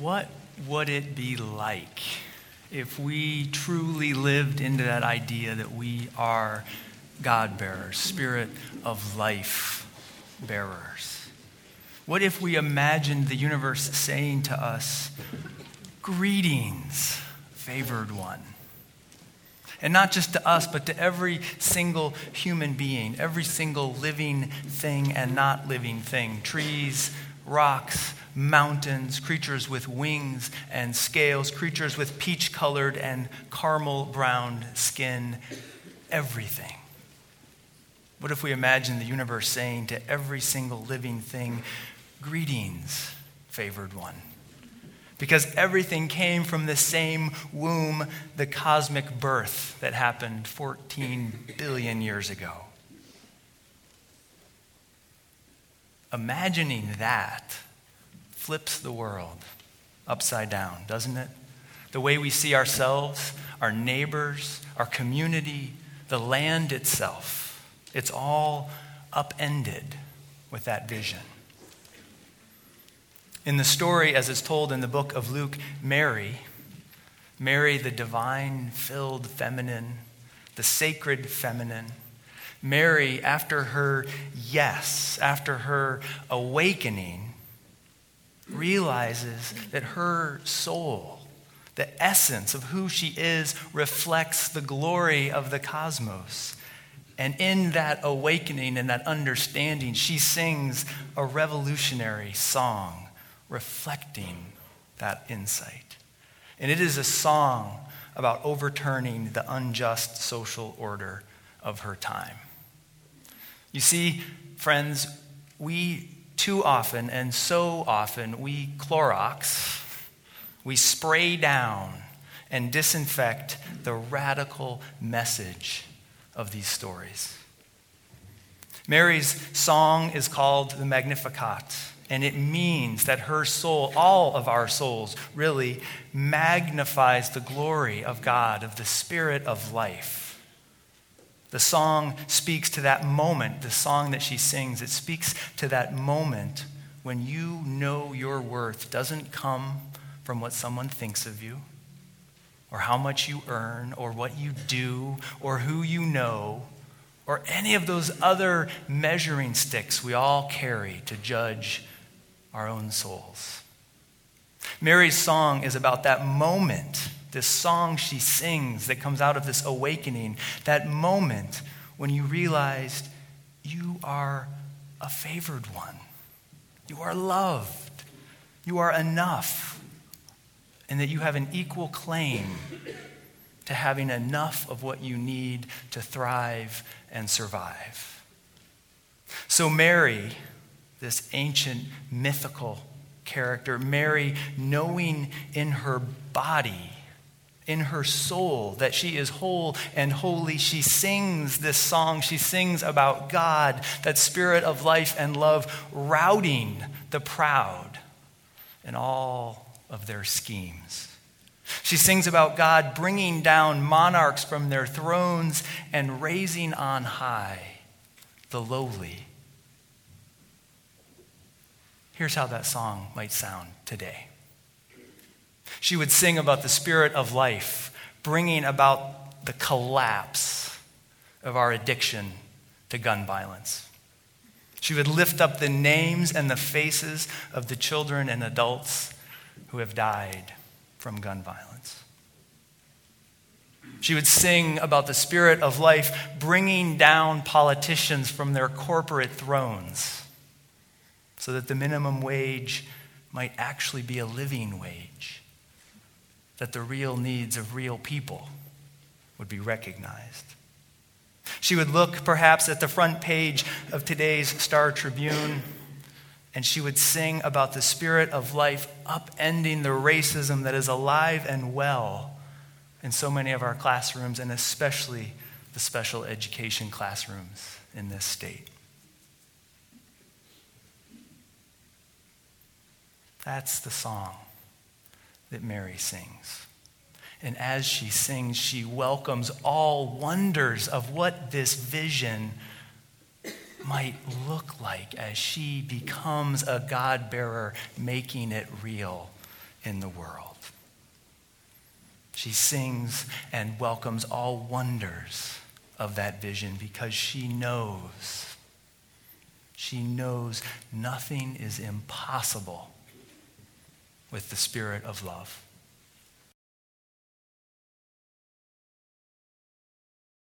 what would it be like if we truly lived into that idea that we are God bearers, spirit of life bearers? What if we imagined the universe saying to us, Greetings, favored one? And not just to us, but to every single human being, every single living thing and not living thing trees, rocks, mountains, creatures with wings and scales, creatures with peach colored and caramel brown skin, everything. What if we imagine the universe saying to every single living thing, Greetings, favored one? Because everything came from the same womb, the cosmic birth that happened 14 billion years ago. Imagining that flips the world upside down, doesn't it? The way we see ourselves, our neighbors, our community, the land itself, it's all upended with that vision. In the story, as it's told in the book of Luke, Mary, Mary, the divine filled feminine, the sacred feminine, Mary, after her yes, after her awakening, realizes that her soul, the essence of who she is, reflects the glory of the cosmos. And in that awakening and that understanding, she sings a revolutionary song reflecting that insight. And it is a song about overturning the unjust social order of her time. You see, friends, we too often and so often we Clorox, we spray down and disinfect the radical message of these stories. Mary's song is called the Magnificat. And it means that her soul, all of our souls, really magnifies the glory of God, of the Spirit of life. The song speaks to that moment, the song that she sings, it speaks to that moment when you know your worth doesn't come from what someone thinks of you, or how much you earn, or what you do, or who you know, or any of those other measuring sticks we all carry to judge our own souls. Mary's song is about that moment, this song she sings that comes out of this awakening, that moment when you realized you are a favored one. You are loved. You are enough. And that you have an equal claim to having enough of what you need to thrive and survive. So, Mary this ancient mythical character, Mary, knowing in her body, in her soul, that she is whole and holy. She sings this song. She sings about God, that spirit of life and love, routing the proud in all of their schemes. She sings about God bringing down monarchs from their thrones and raising on high the lowly Here's how that song might sound today. She would sing about the spirit of life, bringing about the collapse of our addiction to gun violence. She would lift up the names and the faces of the children and adults who have died from gun violence. She would sing about the spirit of life, bringing down politicians from their corporate thrones so that the minimum wage might actually be a living wage, that the real needs of real people would be recognized. She would look perhaps at the front page of today's Star Tribune and she would sing about the spirit of life upending the racism that is alive and well in so many of our classrooms, and especially the special education classrooms in this state. That's the song that Mary sings. And as she sings, she welcomes all wonders of what this vision might look like as she becomes a God bearer, making it real in the world. She sings and welcomes all wonders of that vision because she knows, she knows nothing is impossible with the spirit of love.